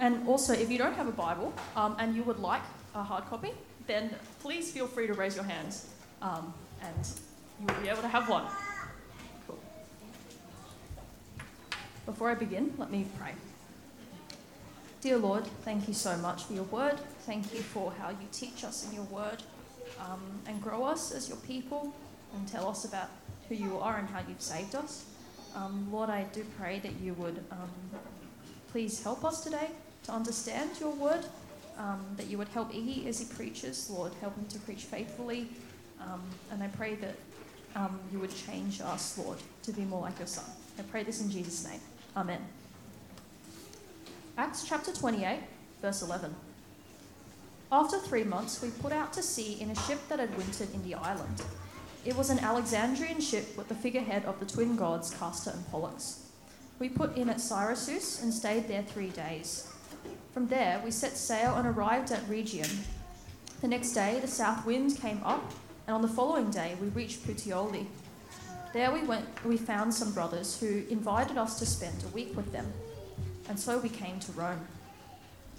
and also, if you don't have a Bible um, and you would like a hard copy, then please feel free to raise your hands um, and you will be able to have one. Cool. Before I begin, let me pray. Dear Lord, thank you so much for your word. Thank you for how you teach us in your word um, and grow us as your people and tell us about who you are and how you've saved us. Um, Lord, I do pray that you would um, please help us today to understand your word, um, that you would help Iggy as he preaches. Lord, help him to preach faithfully. Um, and I pray that um, you would change us, Lord, to be more like your Son. I pray this in Jesus' name. Amen. Acts chapter 28, verse 11. After three months, we put out to sea in a ship that had wintered in the island. It was an Alexandrian ship with the figurehead of the twin gods Castor and Pollux. We put in at Syracuse and stayed there three days. From there, we set sail and arrived at Rhegium. The next day, the south wind came up, and on the following day, we reached Puteoli. There we went. We found some brothers who invited us to spend a week with them, and so we came to Rome.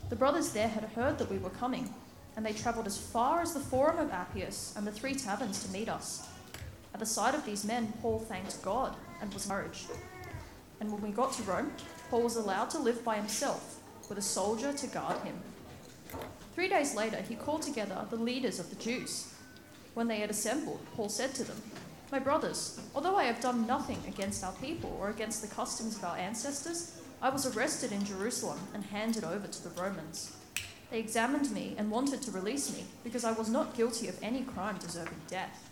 The brothers there had heard that we were coming, and they travelled as far as the Forum of Appius and the Three Taverns to meet us. At the sight of these men, Paul thanked God and was encouraged. And when we got to Rome, Paul was allowed to live by himself, with a soldier to guard him. Three days later, he called together the leaders of the Jews. When they had assembled, Paul said to them, My brothers, although I have done nothing against our people or against the customs of our ancestors, I was arrested in Jerusalem and handed over to the Romans. They examined me and wanted to release me because I was not guilty of any crime deserving death.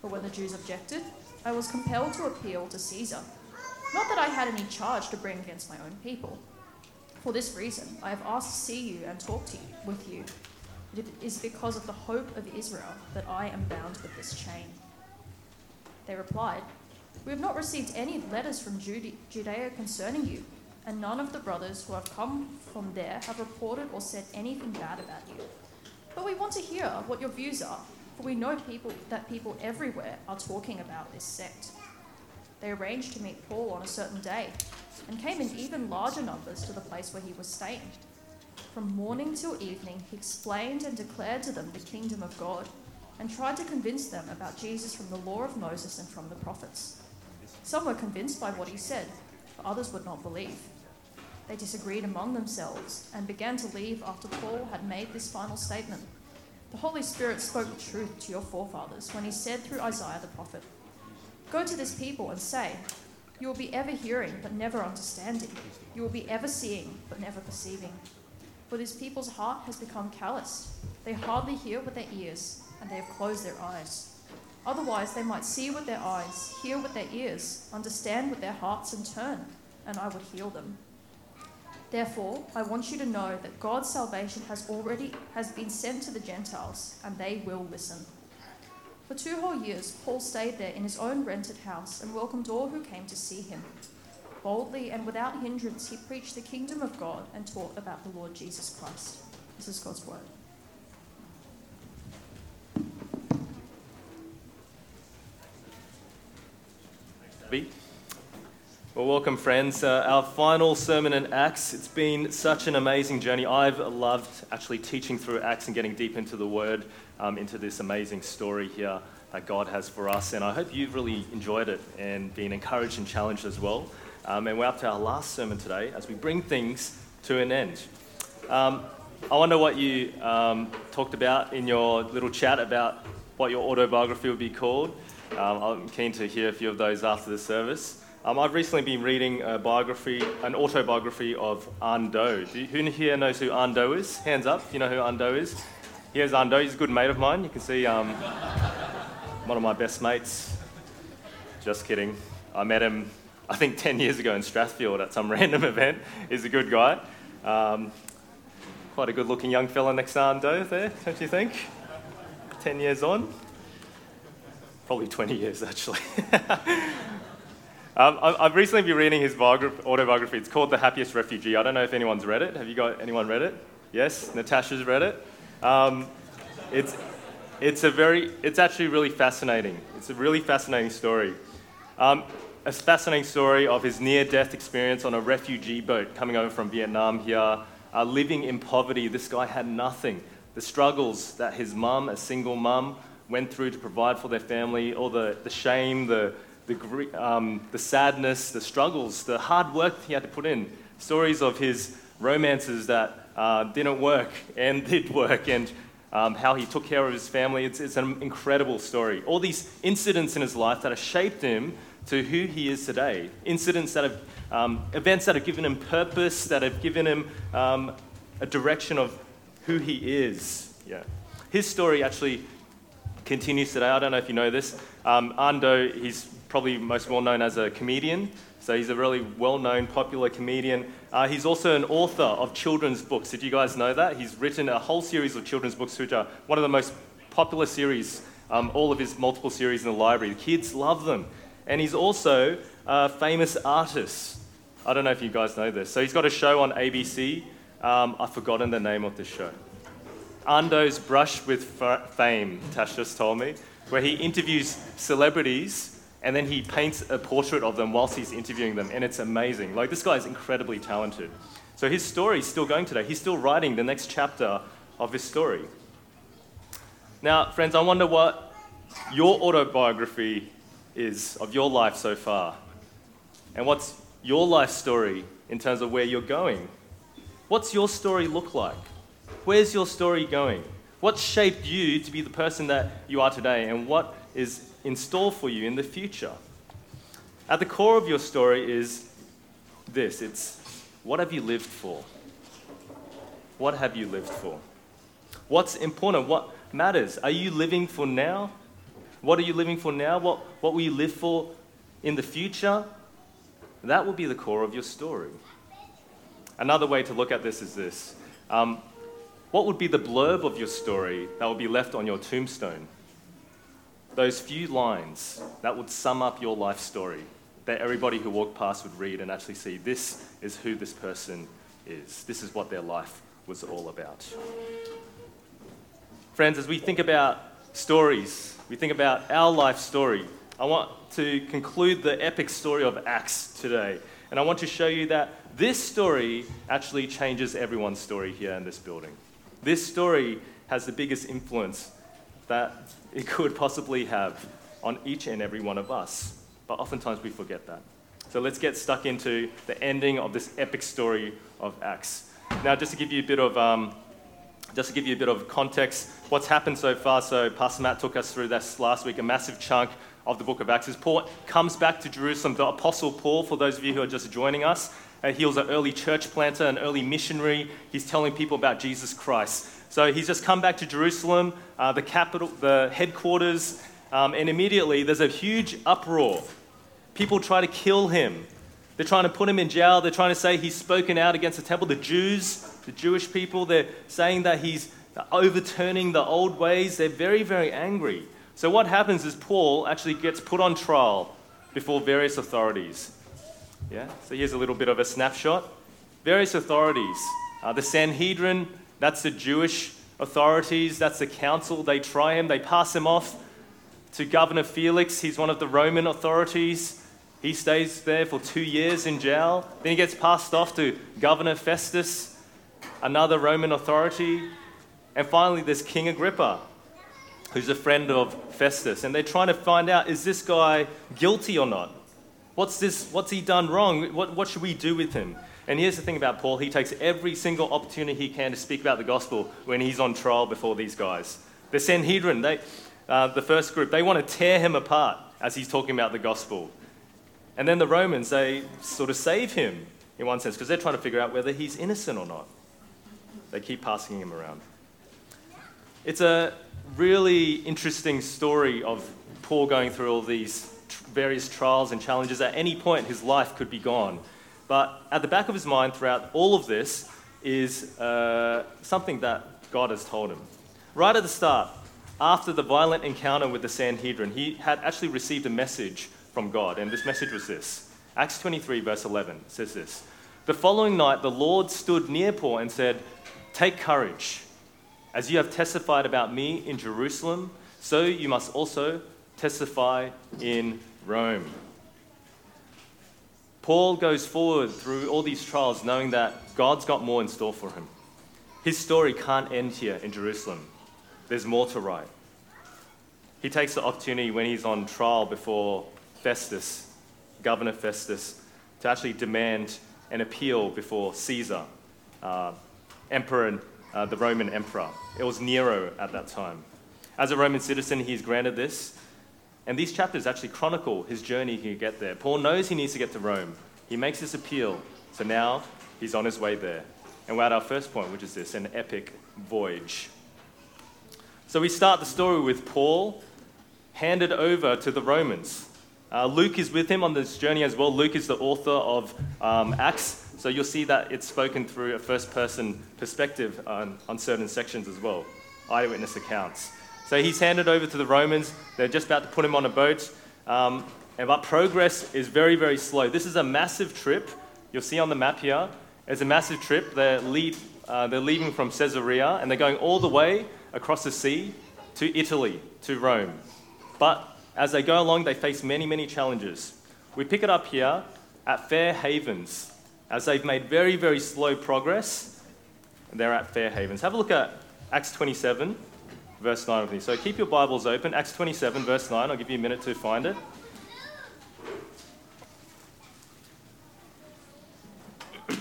But when the Jews objected, I was compelled to appeal to Caesar. Not that I had any charge to bring against my own people. For this reason, I have asked to see you and talk to you, with you. It is because of the hope of Israel that I am bound with this chain. They replied, We have not received any letters from Judea concerning you, and none of the brothers who have come from there have reported or said anything bad about you. But we want to hear what your views are for we know people that people everywhere are talking about this sect. They arranged to meet Paul on a certain day and came in even larger numbers to the place where he was staying. From morning till evening, he explained and declared to them the kingdom of God and tried to convince them about Jesus from the law of Moses and from the prophets. Some were convinced by what he said, but others would not believe. They disagreed among themselves and began to leave after Paul had made this final statement. The Holy Spirit spoke truth to your forefathers when he said through Isaiah the prophet, Go to this people and say, You will be ever hearing, but never understanding. You will be ever seeing, but never perceiving. For this people's heart has become callous. They hardly hear with their ears, and they have closed their eyes. Otherwise, they might see with their eyes, hear with their ears, understand with their hearts, and turn, and I would heal them. Therefore, I want you to know that God's salvation has already has been sent to the Gentiles, and they will listen. For two whole years, Paul stayed there in his own rented house and welcomed all who came to see him. Boldly and without hindrance, he preached the kingdom of God and taught about the Lord Jesus Christ. This is God's word. Thanks, well, welcome, friends. Uh, our final sermon in Acts. It's been such an amazing journey. I've loved actually teaching through Acts and getting deep into the Word, um, into this amazing story here that God has for us. And I hope you've really enjoyed it and been encouraged and challenged as well. Um, and we're up to our last sermon today as we bring things to an end. Um, I wonder what you um, talked about in your little chat about what your autobiography would be called. Um, I'm keen to hear a few of those after the service. Um, I've recently been reading a biography, an autobiography of Anh Do. Do who here knows who Anh Do is? Hands up, you know who Anh Do is. Here's Anh Do. He's a good mate of mine. You can see um, one of my best mates. Just kidding. I met him, I think, 10 years ago in Strathfield at some random event. He's a good guy. Um, quite a good looking young fella next to Anh Do there, don't you think? 10 years on. Probably 20 years, actually. Um, I've recently been reading his autobiography. It's called The Happiest Refugee. I don't know if anyone's read it. Have you got anyone read it? Yes, Natasha's read it. Um, it's, it's, a very, it's actually really fascinating. It's a really fascinating story. Um, a fascinating story of his near death experience on a refugee boat coming over from Vietnam here. Uh, living in poverty. This guy had nothing. The struggles that his mum, a single mum, went through to provide for their family, all the, the shame, the, the, um, the sadness, the struggles, the hard work he had to put in. Stories of his romances that uh, didn't work and did work, and um, how he took care of his family. It's, it's an incredible story. All these incidents in his life that have shaped him to who he is today. Incidents that have, um, events that have given him purpose, that have given him um, a direction of who he is. Yeah. His story actually continues today. I don't know if you know this. Um, Anh Do, he's probably most well known as a comedian. So he's a really well known, popular comedian. Uh, he's also an author of children's books. Did you guys know that? He's written a whole series of children's books, which are one of the most popular series, um, all of his multiple series in the library. The kids love them. And he's also a famous artist. I don't know if you guys know this. So he's got a show on ABC. Um, I've forgotten the name of the show. Anh Do's Brush with Fame, Tash just told me, where he interviews celebrities and then he paints a portrait of them whilst he's interviewing them, and it's amazing. Like, this guy is incredibly talented. So his story is still going today. He's still writing the next chapter of his story. Now, friends, I wonder what your autobiography is of your life so far. And what's your life story in terms of where you're going? What's your story look like? Where's your story going? What shaped you to be the person that you are today? And what is in store for you in the future? At the core of your story is this it's what have you lived for? What have you lived for? What's important? What matters? Are you living for now? What are you living for now? What, what will you live for in the future? That will be the core of your story. Another way to look at this is this um, What would be the blurb of your story that would be left on your tombstone? Those few lines that would sum up your life story that everybody who walked past would read and actually see this is who this person is. This is what their life was all about. Friends, as we think about stories, we think about our life story, I want to conclude the epic story of Acts today. And I want to show you that this story actually changes everyone's story here in this building. This story has the biggest influence that it could possibly have on each and every one of us. But oftentimes we forget that. So let's get stuck into the ending of this epic story of Acts. Now, just to give you a bit of um, just to give you a bit of context, what's happened so far. So, Pastor Matt took us through this last week, a massive chunk of the book of Acts. As Paul comes back to Jerusalem, the Apostle Paul, for those of you who are just joining us, uh, he was an early church planter, an early missionary. He's telling people about Jesus Christ. So, he's just come back to Jerusalem, uh, the capital, the headquarters, um, and immediately there's a huge uproar. People try to kill him. They're trying to put him in jail. They're trying to say he's spoken out against the temple. The Jews, the Jewish people, they're saying that he's overturning the old ways. They're very, very angry. So, what happens is Paul actually gets put on trial before various authorities. Yeah? So, here's a little bit of a snapshot. Various authorities. Uh, the Sanhedrin, that's the Jewish authorities, that's the council. They try him, they pass him off to Governor Felix. He's one of the Roman authorities. He stays there for two years in jail. Then he gets passed off to Governor Festus, another Roman authority. And finally, there's King Agrippa, who's a friend of Festus. And they're trying to find out is this guy guilty or not? What's, this, what's he done wrong? What, what should we do with him? And here's the thing about Paul he takes every single opportunity he can to speak about the gospel when he's on trial before these guys. The Sanhedrin, they, uh, the first group, they want to tear him apart as he's talking about the gospel. And then the Romans, they sort of save him in one sense because they're trying to figure out whether he's innocent or not. They keep passing him around. It's a really interesting story of Paul going through all these various trials and challenges. At any point, his life could be gone. But at the back of his mind, throughout all of this, is uh, something that God has told him. Right at the start, after the violent encounter with the Sanhedrin, he had actually received a message from God. And this message was this Acts 23, verse 11 says this The following night, the Lord stood near Paul and said, Take courage. As you have testified about me in Jerusalem, so you must also testify in Rome. Paul goes forward through all these trials knowing that God's got more in store for him. His story can't end here in Jerusalem, there's more to write. He takes the opportunity when he's on trial before Festus, Governor Festus, to actually demand an appeal before Caesar, uh, Emperor, uh, the Roman Emperor. It was Nero at that time. As a Roman citizen, he's granted this. And these chapters actually chronicle his journey to get there. Paul knows he needs to get to Rome. He makes this appeal. So now he's on his way there. And we're at our first point, which is this an epic voyage. So we start the story with Paul handed over to the Romans. Uh, Luke is with him on this journey as well. Luke is the author of um, Acts, so you'll see that it's spoken through a first person perspective on, on certain sections as well, eyewitness accounts. So he's handed over to the Romans. They're just about to put him on a boat. Um, but progress is very, very slow. This is a massive trip. You'll see on the map here. It's a massive trip. They're, lead, uh, they're leaving from Caesarea and they're going all the way across the sea to Italy, to Rome. But as they go along, they face many, many challenges. We pick it up here at Fair Havens. As they've made very, very slow progress, they're at Fair Havens. Have a look at Acts 27, verse 9 with me. So keep your Bibles open. Acts 27, verse 9. I'll give you a minute to find it.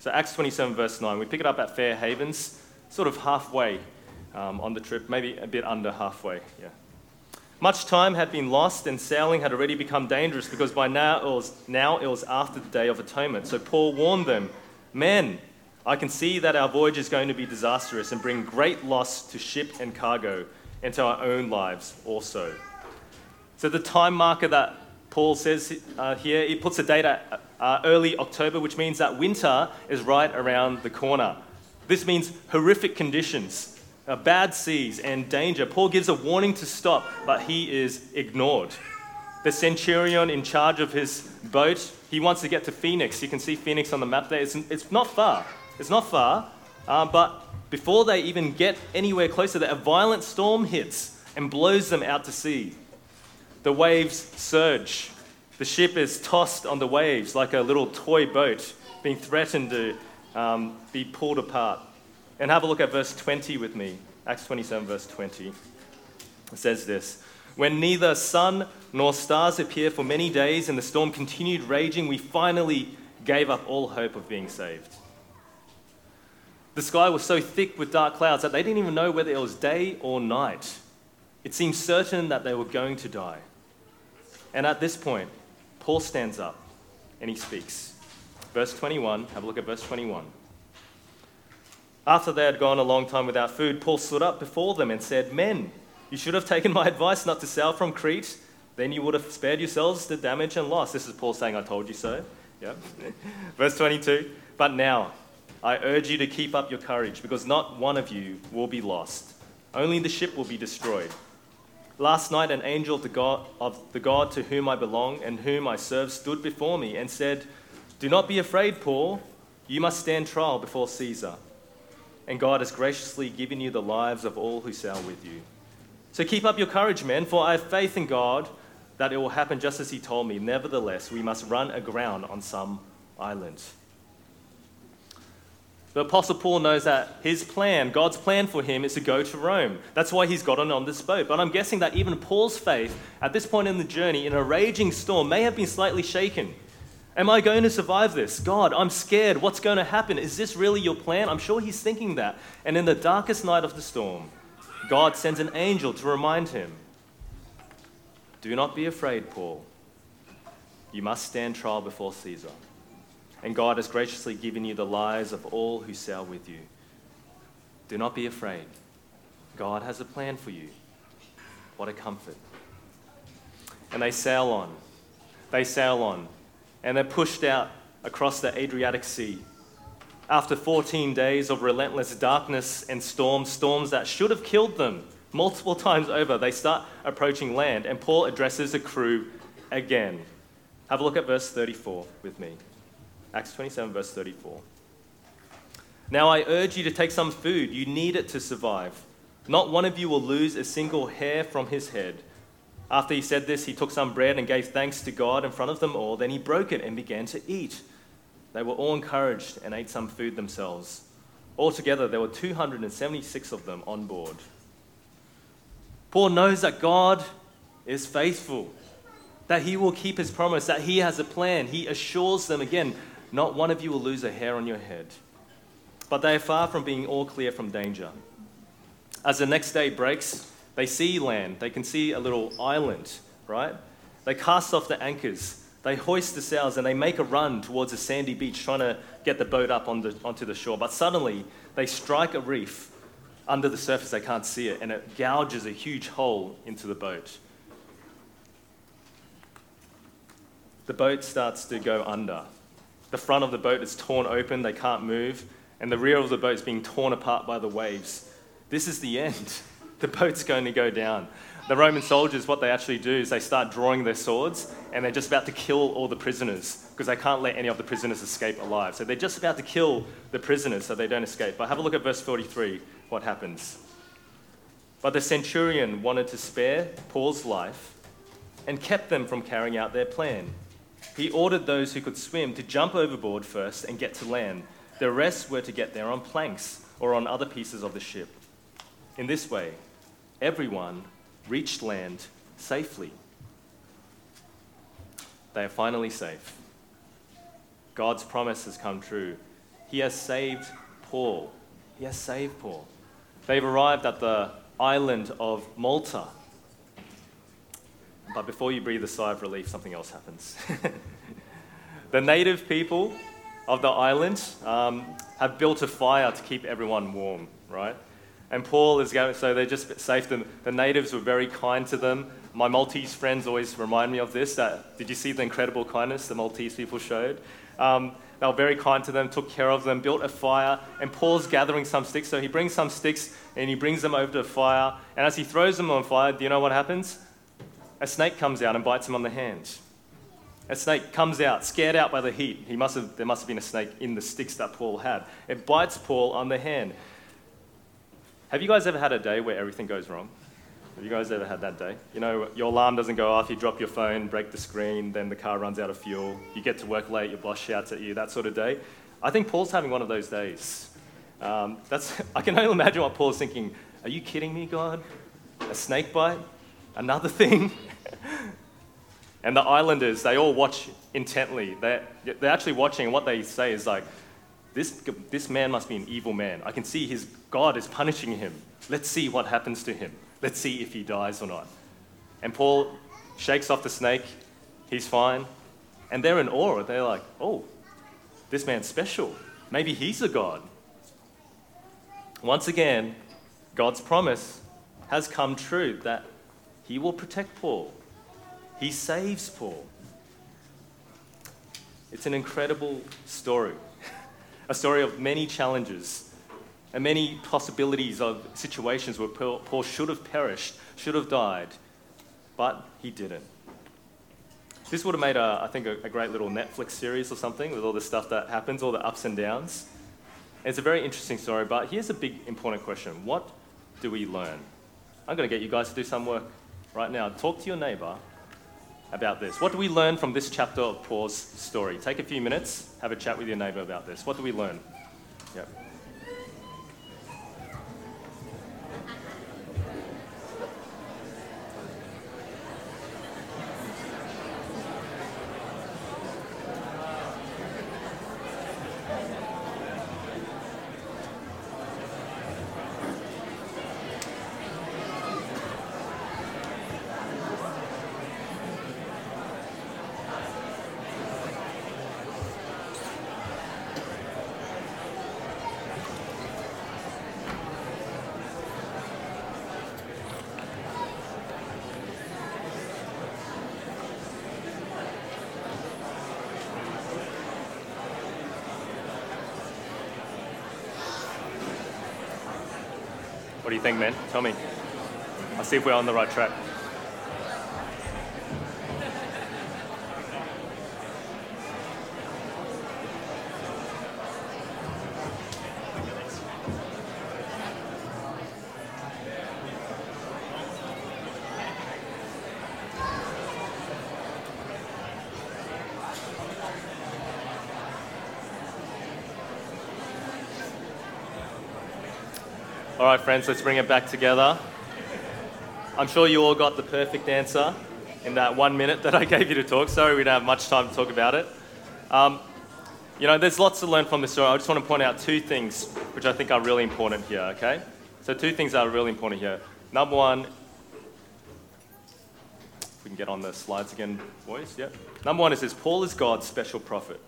So, Acts 27, verse 9. We pick it up at Fair Havens, sort of halfway um, on the trip, maybe a bit under halfway. Yeah. Much time had been lost, and sailing had already become dangerous because by now it was, now it was after the Day of Atonement. So Paul warned them Men, I can see that our voyage is going to be disastrous and bring great loss to ship and cargo and to our own lives also. So the time marker that Paul says uh, here, he puts a date at uh, early October, which means that winter is right around the corner. This means horrific conditions uh, bad seas, and danger. Paul gives a warning to stop, but he is ignored. The centurion in charge of his boat, he wants to get to Phoenix. You can see Phoenix on the map there. It's, it's not far. It's not far. Uh, but before they even get anywhere closer, a violent storm hits and blows them out to sea. The waves surge. The ship is tossed on the waves like a little toy boat, being threatened to um, be pulled apart. And have a look at verse 20 with me. Acts 27, verse 20. It says this When neither sun nor stars appeared for many days and the storm continued raging, we finally gave up all hope of being saved. The sky was so thick with dark clouds that they didn't even know whether it was day or night. It seemed certain that they were going to die. And at this point, Paul stands up and he speaks. Verse 21, have a look at verse 21. After they had gone a long time without food, Paul stood up before them and said, Men, you should have taken my advice not to sail from Crete. Then you would have spared yourselves the damage and loss. This is Paul saying, I told you so. Yeah. Verse 22 But now, I urge you to keep up your courage, because not one of you will be lost. Only the ship will be destroyed. Last night, an angel of the, God, of the God to whom I belong and whom I serve stood before me and said, Do not be afraid, Paul. You must stand trial before Caesar and God has graciously given you the lives of all who sail with you. So keep up your courage, men, for I have faith in God that it will happen just as He told me. Nevertheless, we must run aground on some island. The Apostle Paul knows that his plan, God's plan for him, is to go to Rome. That's why he's gotten on this boat. But I'm guessing that even Paul's faith at this point in the journey, in a raging storm, may have been slightly shaken. Am I going to survive this? God, I'm scared. What's going to happen? Is this really your plan? I'm sure he's thinking that. And in the darkest night of the storm, God sends an angel to remind him Do not be afraid, Paul. You must stand trial before Caesar. And God has graciously given you the lives of all who sail with you. Do not be afraid. God has a plan for you. What a comfort. And they sail on. They sail on and they're pushed out across the Adriatic Sea. After 14 days of relentless darkness and storms, storms that should have killed them multiple times over, they start approaching land, and Paul addresses the crew again. Have a look at verse 34 with me. Acts 27, verse 34. Now I urge you to take some food. You need it to survive. Not one of you will lose a single hair from his head After he said this, he took some bread and gave thanks to God in front of them all. Then he broke it and began to eat. They were all encouraged and ate some food themselves. Altogether, there were 276 of them on board. Paul knows that God is faithful, that he will keep his promise, that he has a plan. He assures them again, not one of you will lose a hair on your head. But they are far from being all clear from danger. As the next day breaks, they see land. They can see a little island, right? They cast off the anchors they hoist the sails and they make a run towards a sandy beach, trying to get the boat up on the, onto the shore. But suddenly, they strike a reef under the surface. They can't see it, and it gouges a huge hole into the boat. The boat starts to go under. The front of the boat is torn open, they can't move, and the rear of the boat is being torn apart by the waves. This is the end. The boat's going to go down the Roman soldiers, what they actually do is they start drawing their swords and they're just about to kill all the prisoners because they can't let any of the prisoners escape alive. So they're just about to kill the prisoners so they don't escape. But have a look at verse 43, what happens. But the centurion wanted to spare Paul's life and kept them from carrying out their plan. He ordered those who could swim to jump overboard first and get to land. The rest were to get there on planks or on other pieces of the ship. In this way, everyone reached land safely. They are finally safe. God's promise has come true. He has saved Paul. He has saved Paul. They've arrived at the island of Malta. But before you breathe a sigh of relief, something else happens. the native people of the island um, have built a fire to keep everyone warm, right? And Paul is going, so they're just safe. The, the natives were very kind to them. My Maltese friends always remind me of this. That, did you see the incredible kindness the Maltese people showed? Um, they were very kind to them, took care of them, built a fire, and Paul's gathering some sticks. So he brings some sticks and he brings them over to the fire. And as he throws them on fire, do you know what happens? A snake comes out and bites him on the hand. A snake comes out, scared out by the heat. He must have, there must have been a snake in the sticks that Paul had. It bites Paul on the hand. Have you guys ever had a day where everything goes wrong? Have you guys ever had that day? You know, your alarm doesn't go off, you drop your phone, break the screen, then the car runs out of fuel, you get to work late, your boss shouts at you, that sort of day. I think Paul's having one of those days. Um, that's, I can only imagine what Paul's thinking. Are you kidding me, God? A snake bite? Another thing? and the islanders, they all watch intently. They're, they're actually watching, and what they say is like, this, this man must be an evil man. I can see his God is punishing him. Let's see what happens to him. Let's see if he dies or not. And Paul shakes off the snake. He's fine. And they're in awe. They're like, oh, this man's special. Maybe he's a God. Once again, God's promise has come true that he will protect Paul. He saves Paul. It's an incredible story a story of many challenges and many possibilities of situations where Paul should have perished, should have died, but he didn't. This would have made, a, I think, a, a great little Netflix series or something with all the stuff that happens, all the ups and downs. It's a very interesting story, but here's a big important question What do we learn? I'm going to get you guys to do some work right now. Talk to your neighbor about this? What do we learn from this chapter of Paul's story? Take a few minutes, have a chat with your neighbor about this. What do we learn? Yep. Man? Tell me. I'll see if we're on the right track. All right, friends, let's bring it back together. I'm sure you all got the perfect answer in that one minute that I gave you to talk. Sorry, we don't have much time to talk about it. Um, you know, there's lots to learn from this story. I just want to point out two things which I think are really important here, okay? So, two things are really important here. Number one, if we can get on the slides again, boys, yep. Number one is this Paul is God's special prophet.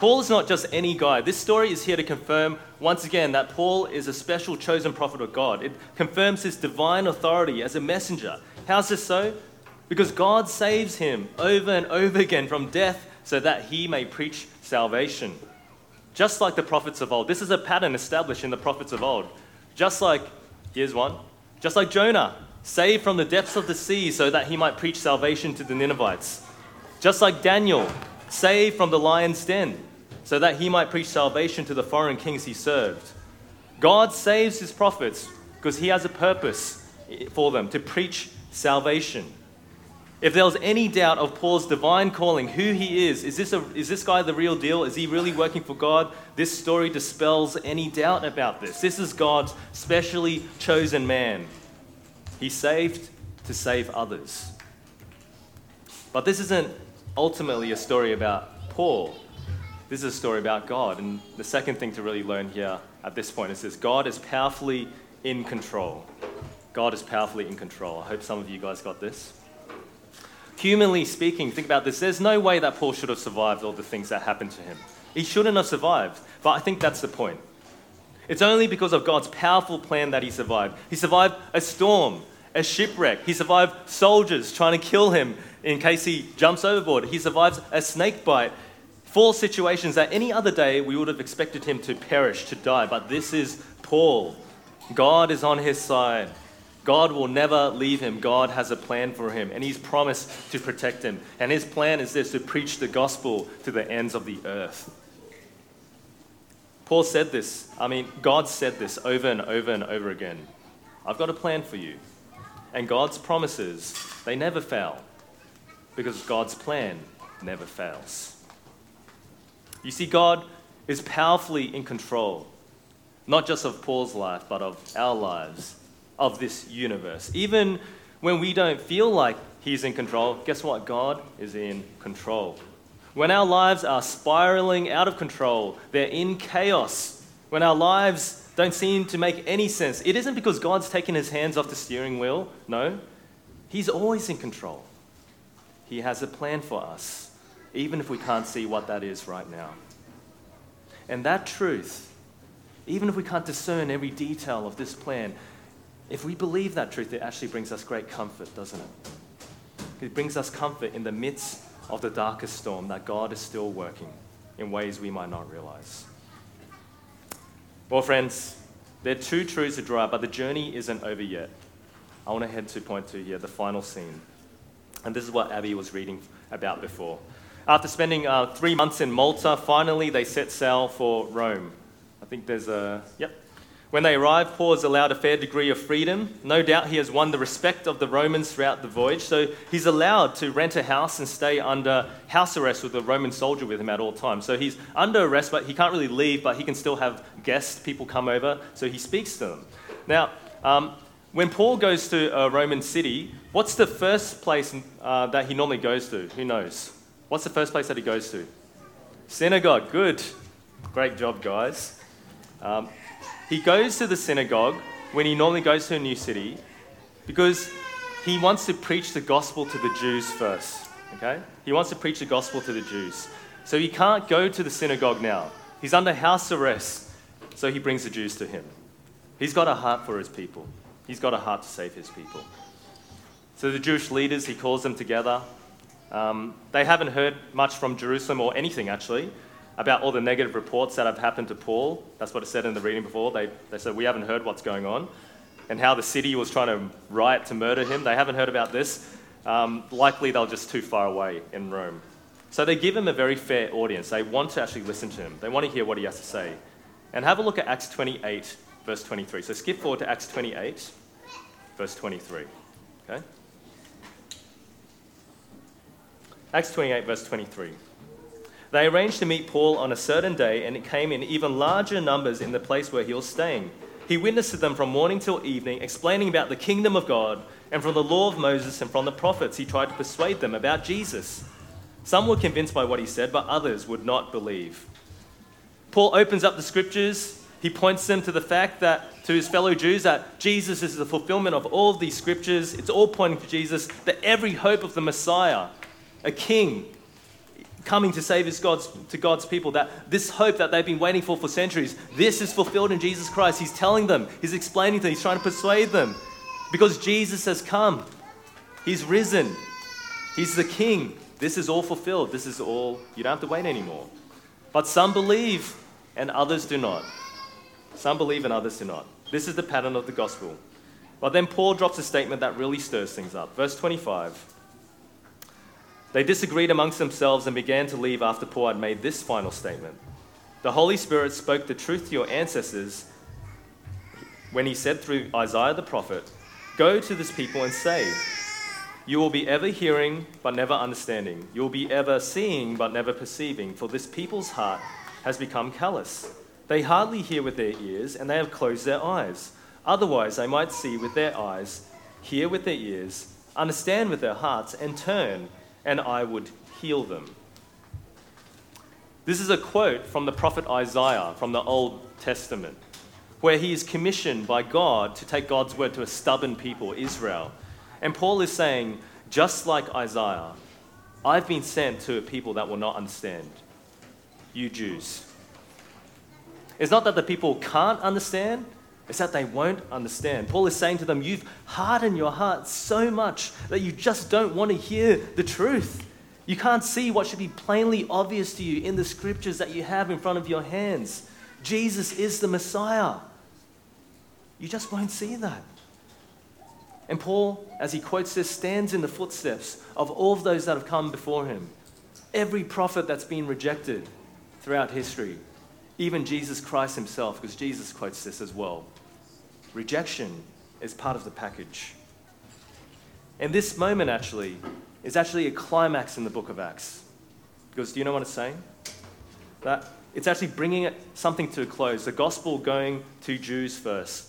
Paul is not just any guy. This story is here to confirm once again that Paul is a special chosen prophet of God. It confirms his divine authority as a messenger. How's this so? Because God saves him over and over again from death so that he may preach salvation. Just like the prophets of old. This is a pattern established in the prophets of old. Just like, here's one, just like Jonah, saved from the depths of the sea so that he might preach salvation to the Ninevites. Just like Daniel, saved from the lion's den so that he might preach salvation to the foreign kings he served. God saves his prophets because he has a purpose for them to preach salvation. If there was any doubt of Paul's divine calling, who he is, is this, a, is this guy the real deal? Is he really working for God? This story dispels any doubt about this. This is God's specially chosen man. He's saved to save others. But this isn't ultimately a story about Paul. This is a story about God. And the second thing to really learn here at this point is this God is powerfully in control. God is powerfully in control. I hope some of you guys got this. Humanly speaking, think about this. There's no way that Paul should have survived all the things that happened to him. He shouldn't have survived. But I think that's the point. It's only because of God's powerful plan that he survived. He survived a storm, a shipwreck. He survived soldiers trying to kill him in case he jumps overboard. He survives a snake bite. Four situations that any other day we would have expected him to perish, to die. But this is Paul. God is on his side. God will never leave him. God has a plan for him, and he's promised to protect him. And his plan is this to preach the gospel to the ends of the earth. Paul said this. I mean, God said this over and over and over again. I've got a plan for you. And God's promises, they never fail because God's plan never fails. You see, God is powerfully in control, not just of Paul's life, but of our lives of this universe. Even when we don't feel like He's in control, guess what? God is in control. When our lives are spiraling out of control, they're in chaos, when our lives don't seem to make any sense, it isn't because God's taken His hands off the steering wheel. No, He's always in control. He has a plan for us, even if we can't see what that is right now. And that truth, even if we can't discern every detail of this plan, if we believe that truth, it actually brings us great comfort, doesn't it? It brings us comfort in the midst of the darkest storm that God is still working in ways we might not realize. Well, friends, there are two truths to draw but the journey isn't over yet. I want to head to point two here, the final scene. And this is what Abby was reading about before. After spending uh, three months in Malta, finally they set sail for Rome. I think there's a, yep, when they arrive, Paul is allowed a fair degree of freedom. No doubt he has won the respect of the Romans throughout the voyage, so he's allowed to rent a house and stay under house arrest with a Roman soldier with him at all times. So he's under arrest, but he can't really leave, but he can still have guests, people come over, so he speaks to them. Now, um, when Paul goes to a Roman city, what's the first place uh, that he normally goes to? Who knows? What's the first place that he goes to? Synagogue. Good. Great job, guys. Um, he goes to the synagogue when he normally goes to a new city because he wants to preach the gospel to the Jews first. Okay? He wants to preach the gospel to the Jews. So he can't go to the synagogue now. He's under house arrest. So he brings the Jews to him. He's got a heart for his people. He's got a heart to save his people. So the Jewish leaders, he calls them together. Um, they haven't heard much from Jerusalem or anything actually about all the negative reports that have happened to Paul. That's what it said in the reading before. They, they said, We haven't heard what's going on. And how the city was trying to riot to murder him. They haven't heard about this. Um, likely they're just too far away in Rome. So they give him a very fair audience. They want to actually listen to him, they want to hear what he has to say. And have a look at Acts 28, verse 23. So skip forward to Acts 28, verse 23. Okay? Acts 28, verse 23. They arranged to meet Paul on a certain day, and it came in even larger numbers in the place where he was staying. He witnessed to them from morning till evening, explaining about the kingdom of God, and from the law of Moses and from the prophets, he tried to persuade them about Jesus. Some were convinced by what he said, but others would not believe. Paul opens up the scriptures. He points them to the fact that, to his fellow Jews, that Jesus is the fulfillment of all of these scriptures. It's all pointing to Jesus, that every hope of the Messiah, a king, coming to save his God's, to God's people, that this hope that they've been waiting for for centuries, this is fulfilled in Jesus Christ. He's telling them, he's explaining to them, he's trying to persuade them. Because Jesus has come, he's risen, he's the king. This is all fulfilled. This is all, you don't have to wait anymore. But some believe and others do not. Some believe and others do not. This is the pattern of the gospel. But then Paul drops a statement that really stirs things up. Verse 25. They disagreed amongst themselves and began to leave after Paul had made this final statement. The Holy Spirit spoke the truth to your ancestors when he said through Isaiah the prophet, Go to this people and say, You will be ever hearing, but never understanding. You will be ever seeing, but never perceiving. For this people's heart has become callous. They hardly hear with their ears, and they have closed their eyes. Otherwise, they might see with their eyes, hear with their ears, understand with their hearts, and turn, and I would heal them. This is a quote from the prophet Isaiah from the Old Testament where he is commissioned by God to take God's word to a stubborn people, Israel. And Paul is saying, just like Isaiah, I've been sent to a people that will not understand. You Jews. It's not that the people can't understand, it's that they won't understand. Paul is saying to them, You've hardened your heart so much that you just don't want to hear the truth. You can't see what should be plainly obvious to you in the scriptures that you have in front of your hands. Jesus is the Messiah. You just won't see that. And Paul, as he quotes this, stands in the footsteps of all of those that have come before him. Every prophet that's been rejected throughout history, even Jesus Christ himself, because Jesus quotes this as well. Rejection is part of the package. And this moment, actually, is actually a climax in the book of Acts. Because do you know what it's saying? That it's actually bringing something to a close. The gospel going to Jews first,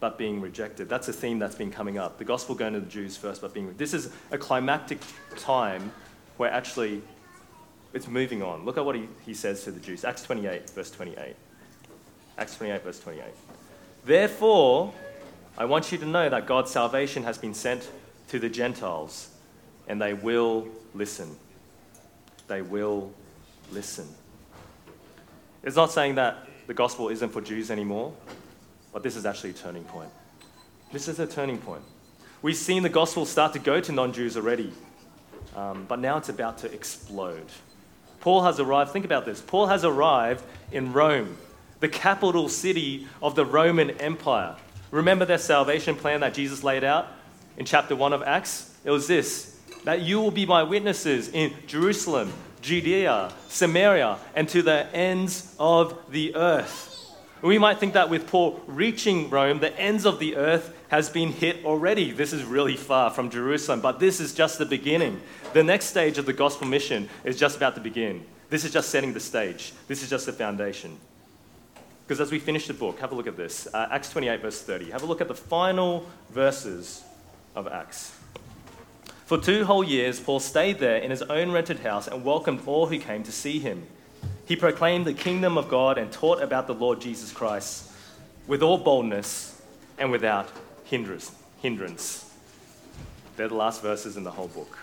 but being rejected. That's a theme that's been coming up. The gospel going to the Jews first, but being. This is a climactic time where actually it's moving on. Look at what he, he says to the Jews. Acts 28, verse 28. Acts 28, verse 28. Therefore, I want you to know that God's salvation has been sent to the Gentiles, and they will listen. They will listen. It's not saying that the gospel isn't for Jews anymore. But this is actually a turning point. This is a turning point. We've seen the gospel start to go to non Jews already, um, but now it's about to explode. Paul has arrived, think about this. Paul has arrived in Rome, the capital city of the Roman Empire. Remember their salvation plan that Jesus laid out in chapter 1 of Acts? It was this that you will be my witnesses in Jerusalem, Judea, Samaria, and to the ends of the earth. We might think that with Paul reaching Rome, the ends of the earth has been hit already. This is really far from Jerusalem, but this is just the beginning. The next stage of the gospel mission is just about to begin. This is just setting the stage, this is just the foundation. Because as we finish the book, have a look at this uh, Acts 28, verse 30. Have a look at the final verses of Acts. For two whole years, Paul stayed there in his own rented house and welcomed all who came to see him. He proclaimed the kingdom of God and taught about the Lord Jesus Christ with all boldness and without hindrance. They're the last verses in the whole book.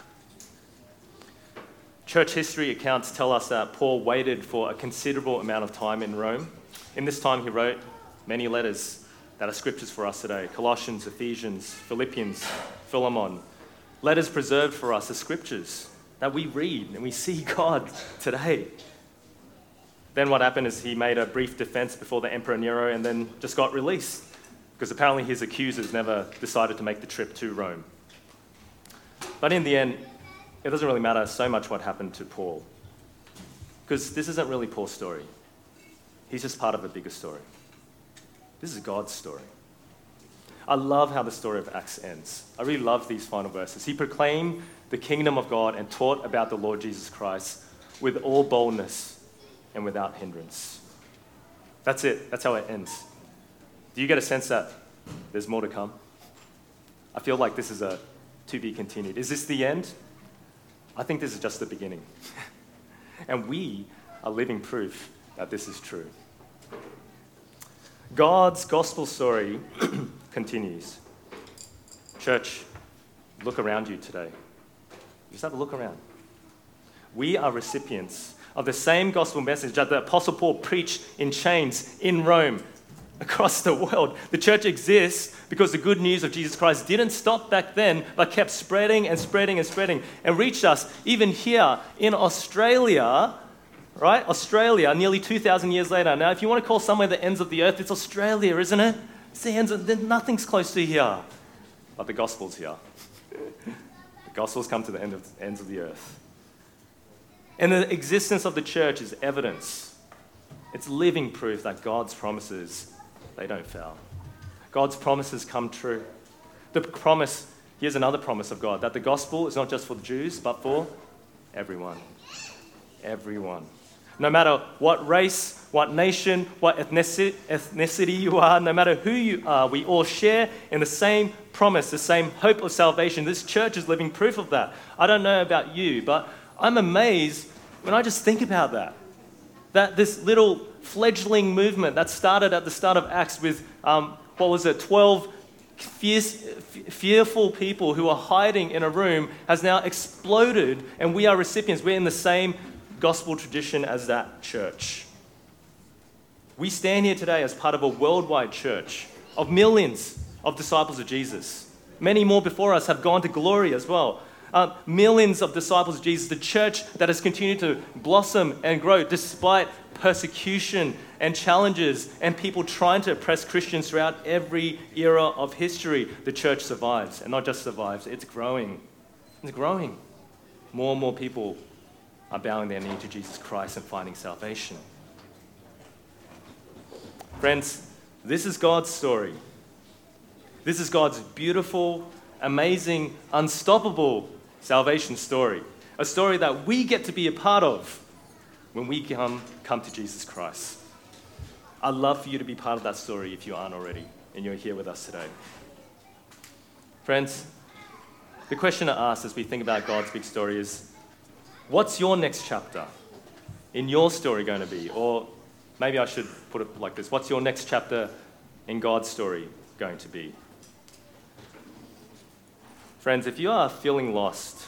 Church history accounts tell us that Paul waited for a considerable amount of time in Rome. In this time, he wrote many letters that are scriptures for us today Colossians, Ephesians, Philippians, Philemon. Letters preserved for us as scriptures that we read and we see God today. Then what happened is he made a brief defense before the Emperor Nero and then just got released because apparently his accusers never decided to make the trip to Rome. But in the end, it doesn't really matter so much what happened to Paul because this isn't really Paul's story. He's just part of a bigger story. This is God's story. I love how the story of Acts ends. I really love these final verses. He proclaimed the kingdom of God and taught about the Lord Jesus Christ with all boldness and without hindrance. That's it. That's how it ends. Do you get a sense that there's more to come? I feel like this is a to be continued. Is this the end? I think this is just the beginning. and we are living proof that this is true. God's gospel story continues. Church, look around you today. Just have a look around. We are recipients of the same gospel message that the Apostle Paul preached in chains in Rome across the world. The church exists because the good news of Jesus Christ didn't stop back then, but kept spreading and spreading and spreading and reached us even here in Australia, right? Australia, nearly 2,000 years later. Now, if you want to call somewhere the ends of the earth, it's Australia, isn't it? It's the ends of, nothing's close to here. But the gospel's here. the gospel's come to the end of, ends of the earth. And the existence of the church is evidence. It's living proof that God's promises, they don't fail. God's promises come true. The promise, here's another promise of God, that the gospel is not just for the Jews, but for everyone. Everyone. No matter what race, what nation, what ethnicity you are, no matter who you are, we all share in the same promise, the same hope of salvation. This church is living proof of that. I don't know about you, but I'm amazed when I just think about that. That this little fledgling movement that started at the start of Acts with, um, what was it, 12 fierce, fearful people who are hiding in a room has now exploded, and we are recipients. We're in the same gospel tradition as that church. We stand here today as part of a worldwide church of millions of disciples of Jesus. Many more before us have gone to glory as well uh, millions of disciples of Jesus, the church that has continued to blossom and grow despite persecution and challenges and people trying to oppress Christians throughout every era of history, the church survives. And not just survives, it's growing. It's growing. More and more people are bowing their knee to Jesus Christ and finding salvation. Friends, this is God's story. This is God's beautiful, amazing, unstoppable salvation story, a story that we get to be a part of when we come, come to Jesus Christ. I'd love for you to be part of that story if you aren't already and you're here with us today. Friends, the question to ask as we think about God's big story is what's your next chapter in your story going to be? Or maybe I should put it like this what's your next chapter in God's story going to be? Friends, if you are feeling lost,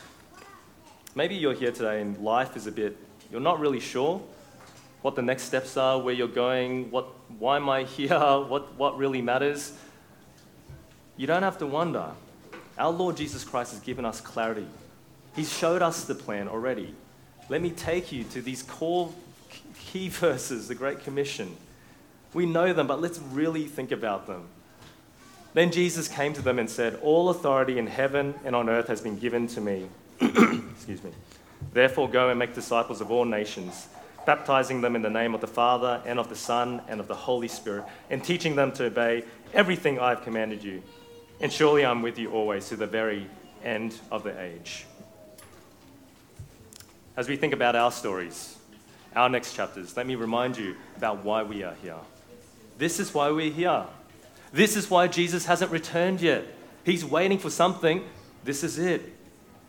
maybe you're here today and life is a bit, you're not really sure what the next steps are, where you're going, what, why am I here, what, what really matters. You don't have to wonder. Our Lord Jesus Christ has given us clarity. He's showed us the plan already. Let me take you to these core key verses, the Great Commission. We know them, but let's really think about them. Then Jesus came to them and said, All authority in heaven and on earth has been given to me. Excuse me. Therefore, go and make disciples of all nations, baptizing them in the name of the Father and of the Son and of the Holy Spirit, and teaching them to obey everything I have commanded you. And surely I'm with you always to the very end of the age. As we think about our stories, our next chapters, let me remind you about why we are here. This is why we're here. This is why Jesus hasn't returned yet. He's waiting for something. This is it.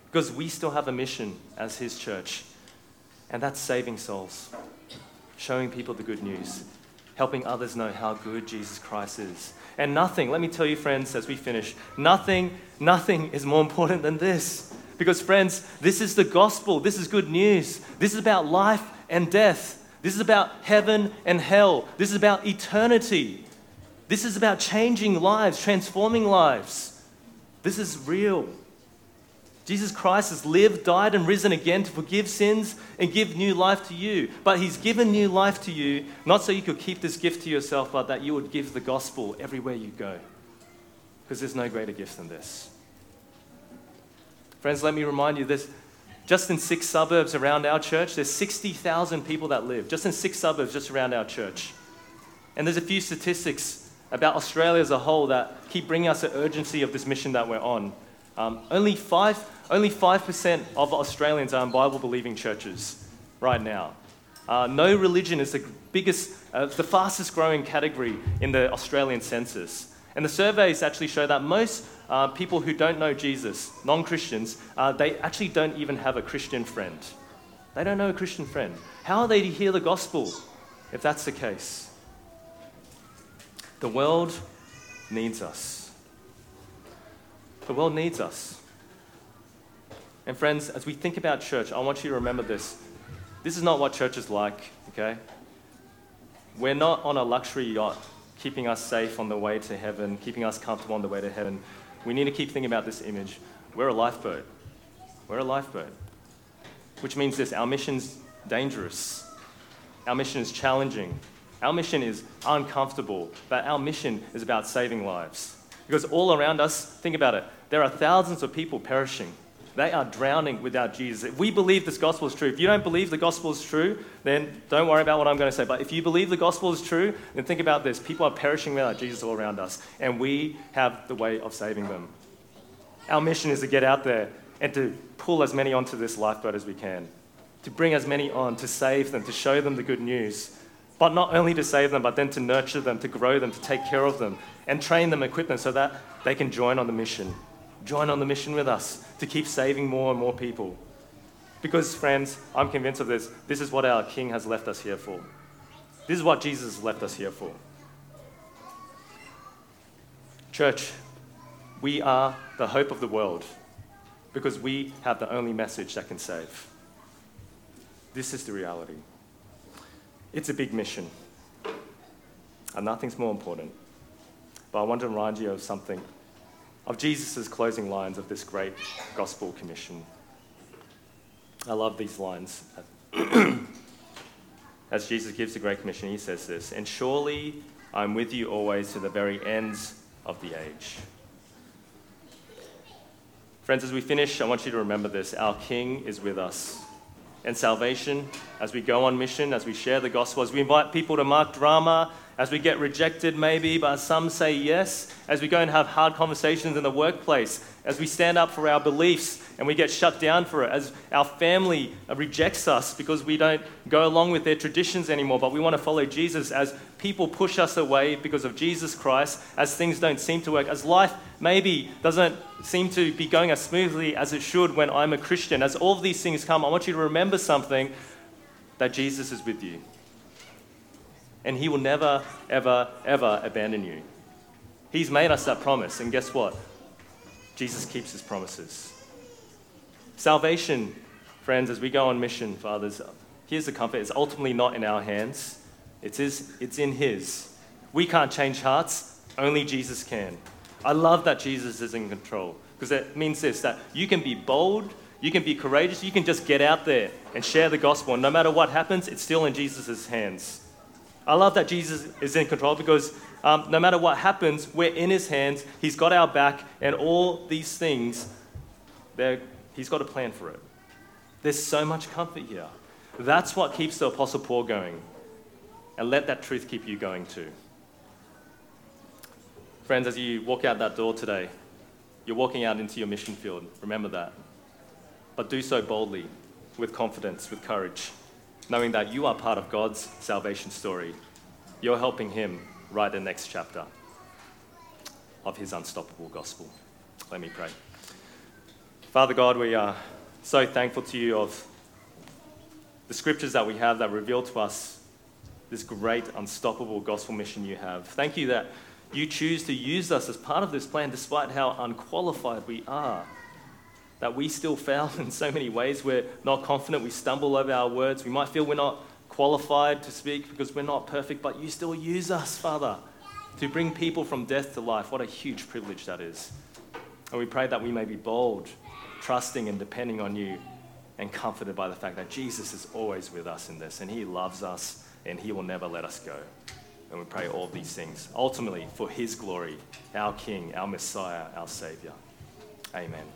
Because we still have a mission as His church, and that's saving souls, showing people the good news, helping others know how good Jesus Christ is. And nothing, let me tell you, friends, as we finish, nothing, nothing is more important than this. Because, friends, this is the gospel. This is good news. This is about life and death. This is about heaven and hell. This is about eternity. This is about changing lives, transforming lives. This is real. Jesus Christ has lived, died, and risen again to forgive sins and give new life to you. But He's given new life to you, not so you could keep this gift to yourself, but that you would give the gospel everywhere you go. Because there's no greater gift than this. Friends, let me remind you this. Just in six suburbs around our church, there's 60,000 people that live. Just in six suburbs, just around our church. And there's a few statistics about Australia as a whole that keep bringing us the urgency of this mission that we're on. Um, only, 5, only 5% of Australians are in Bible believing churches right now. Uh, no religion is the biggest, uh, the fastest growing category in the Australian census. And the surveys actually show that most uh, people who don't know Jesus, non Christians, uh, they actually don't even have a Christian friend. They don't know a Christian friend. How are they to hear the gospel if that's the case? The world needs us. The world needs us. And friends, as we think about church, I want you to remember this. This is not what church is like, okay? We're not on a luxury yacht keeping us safe on the way to heaven, keeping us comfortable on the way to heaven. We need to keep thinking about this image. We're a lifeboat. We're a lifeboat. Which means this our mission's dangerous, our mission is challenging, our mission is uncomfortable, but our mission is about saving lives. Because all around us, think about it, there are thousands of people perishing. They are drowning without Jesus. If we believe this gospel is true, if you don't believe the gospel is true, then don't worry about what I'm going to say. But if you believe the gospel is true, then think about this. People are perishing without Jesus all around us, and we have the way of saving them. Our mission is to get out there and to pull as many onto this lifeboat as we can, to bring as many on, to save them, to show them the good news. But not only to save them, but then to nurture them, to grow them, to take care of them, and train them, equip them so that they can join on the mission join on the mission with us to keep saving more and more people. Because, friends, I'm convinced of this. This is what our King has left us here for. This is what Jesus left us here for. Church, we are the hope of the world because we have the only message that can save. This is the reality. It's a big mission, and nothing's more important. But I want to remind you of something of Jesus' closing lines of this great gospel commission. I love these lines. As Jesus gives the Great Commission, he says this And surely I'm with you always to the very ends of the age. Friends, as we finish, I want you to remember this our King is with us. And salvation, as we go on mission, as we share the gospel, as we invite people to mark drama, as we get rejected, maybe, but some say yes, as we go and have hard conversations in the workplace, as we stand up for our beliefs and we get shut down for it, as our family rejects us because we don't go along with their traditions anymore, but we want to follow Jesus, as people push us away because of Jesus Christ, as things don't seem to work, as life maybe doesn't seem to be going as smoothly as it should when I'm a Christian, as all of these things come, I want you to remember something that Jesus is with you and He will never, ever, ever abandon you. He's made us that promise, and guess what? Jesus keeps His promises. Salvation, friends, as we go on mission, fathers, here's the comfort it's ultimately not in our hands, it's, his, it's in His. We can't change hearts, only Jesus can. I love that Jesus is in control because it means this that you can be bold, you can be courageous, you can just get out there and share the gospel, and no matter what happens, it's still in Jesus' hands. I love that Jesus is in control because um, no matter what happens, we're in his hands. He's got our back, and all these things, he's got a plan for it. There's so much comfort here. That's what keeps the Apostle Paul going. And let that truth keep you going too. Friends, as you walk out that door today, you're walking out into your mission field. Remember that. But do so boldly, with confidence, with courage knowing that you are part of God's salvation story. You're helping Him write the next chapter of His unstoppable gospel. Let me pray. Father God, we are so thankful to you of the scriptures that we have that reveal to us this great, unstoppable gospel mission you have. Thank you that you choose to use us as part of this plan despite how unqualified we are that we still fail in so many ways. We're not confident, we stumble over our words. We might feel we're not qualified to speak because we're not perfect, but you still use us, Father, to bring people from death to life. What a huge privilege that is. And we pray that we may be bold, trusting and depending on you, and comforted by the fact that Jesus is always with us in this, and He loves us, and He will never let us go. And we pray all these things, ultimately for His glory, our King, our Messiah, our Savior. Amen.